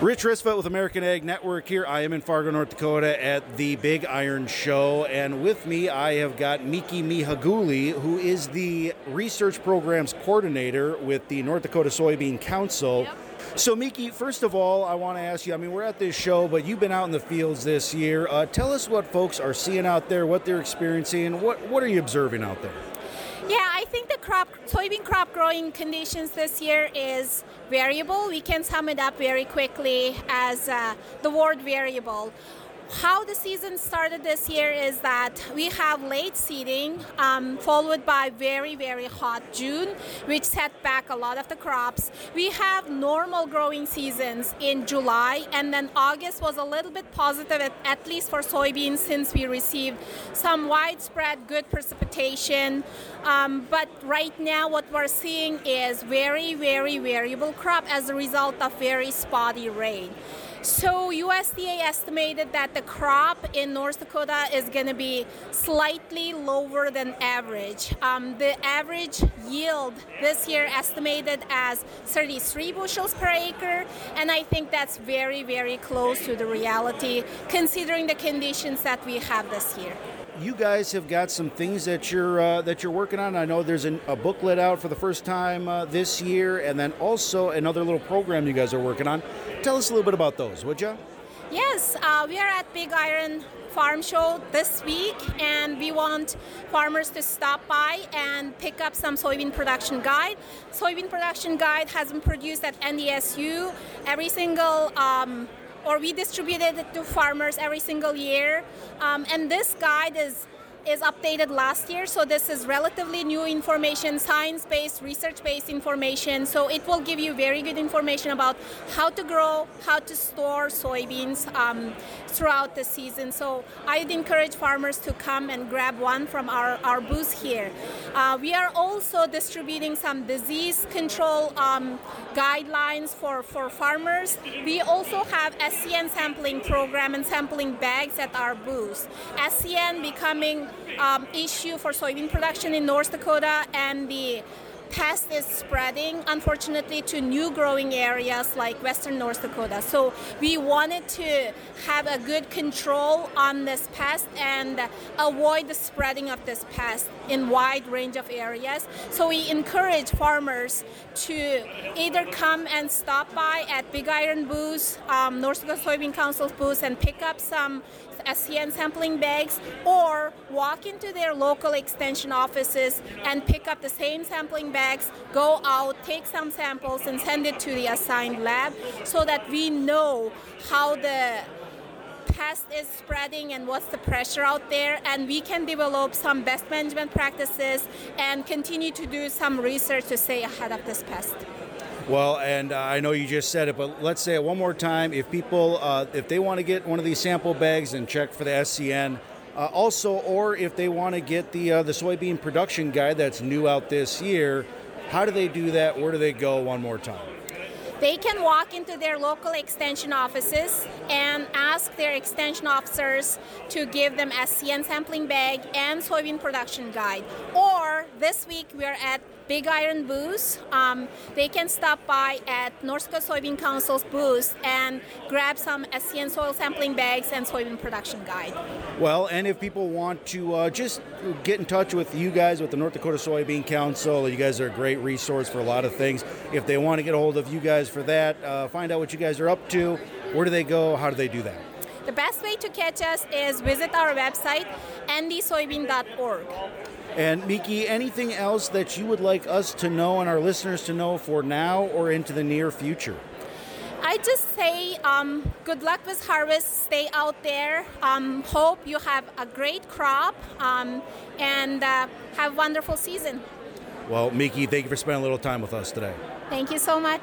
Rich Risfoot with American Ag Network here. I am in Fargo, North Dakota at the Big Iron Show, and with me I have got Miki Miheguli, who is the research programs coordinator with the North Dakota Soybean Council. Yep. So, Miki, first of all, I want to ask you I mean, we're at this show, but you've been out in the fields this year. Uh, tell us what folks are seeing out there, what they're experiencing. What, what are you observing out there? Yeah, I think the crop soybean crop growing conditions this year is variable. We can sum it up very quickly as uh, the word variable. How the season started this year is that we have late seeding, um, followed by very, very hot June, which set back a lot of the crops. We have normal growing seasons in July, and then August was a little bit positive, at, at least for soybeans, since we received some widespread good precipitation. Um, but right now, what we're seeing is very, very variable crop as a result of very spotty rain. So USDA estimated that the crop in North Dakota is going to be slightly lower than average. Um, the average yield this year estimated as 33 bushels per acre, and I think that's very, very close to the reality considering the conditions that we have this year. You guys have got some things that you're uh, that you're working on. I know there's an, a booklet out for the first time uh, this year, and then also another little program you guys are working on. Tell us a little bit about those, would you? Yes, uh, we are at Big Iron Farm Show this week, and we want farmers to stop by and pick up some soybean production guide. Soybean production guide has been produced at NDSU every single. Um, or we distributed it to farmers every single year, um, and this guide is is updated last year, so this is relatively new information, science-based, research-based information. So it will give you very good information about how to grow, how to store soybeans um, throughout the season. So I'd encourage farmers to come and grab one from our, our booth here. Uh, we are also distributing some disease control um, guidelines for, for farmers. We also have SCN sampling program and sampling bags at our booth. SCN becoming um, issue for soybean production in North Dakota, and the pest is spreading, unfortunately, to new growing areas like western North Dakota. So we wanted to have a good control on this pest and avoid the spreading of this pest in wide range of areas. So we encourage farmers to either come and stop by at Big Iron booths, um, North Dakota Soybean Council booths, and pick up some SCN sampling bags or walk into their local extension offices and pick up the same sampling bags, go out, take some samples, and send it to the assigned lab so that we know how the pest is spreading and what's the pressure out there and we can develop some best management practices and continue to do some research to stay ahead of this pest. Well, and uh, I know you just said it, but let's say it one more time. If people, uh, if they want to get one of these sample bags and check for the SCN, uh, also, or if they want to get the uh, the soybean production guide that's new out this year, how do they do that? Where do they go? One more time. They can walk into their local extension offices and ask their extension officers to give them a SCN sampling bag and soybean production guide. Or this week we're at Big Iron booth. Um, they can stop by at North Dakota Soybean Council's booth and grab some SCN soil sampling bags and soybean production guide. Well, and if people want to uh, just get in touch with you guys with the North Dakota Soybean Council, you guys are a great resource for a lot of things. If they want to get a hold of you guys for that, uh, find out what you guys are up to, where do they go? How do they do that? The best way to catch us is visit our website, ndsoybean.org. And Miki, anything else that you would like us to know and our listeners to know for now or into the near future? I just say um, good luck with harvest. Stay out there. Um, hope you have a great crop um, and uh, have a wonderful season. Well, Miki, thank you for spending a little time with us today. Thank you so much.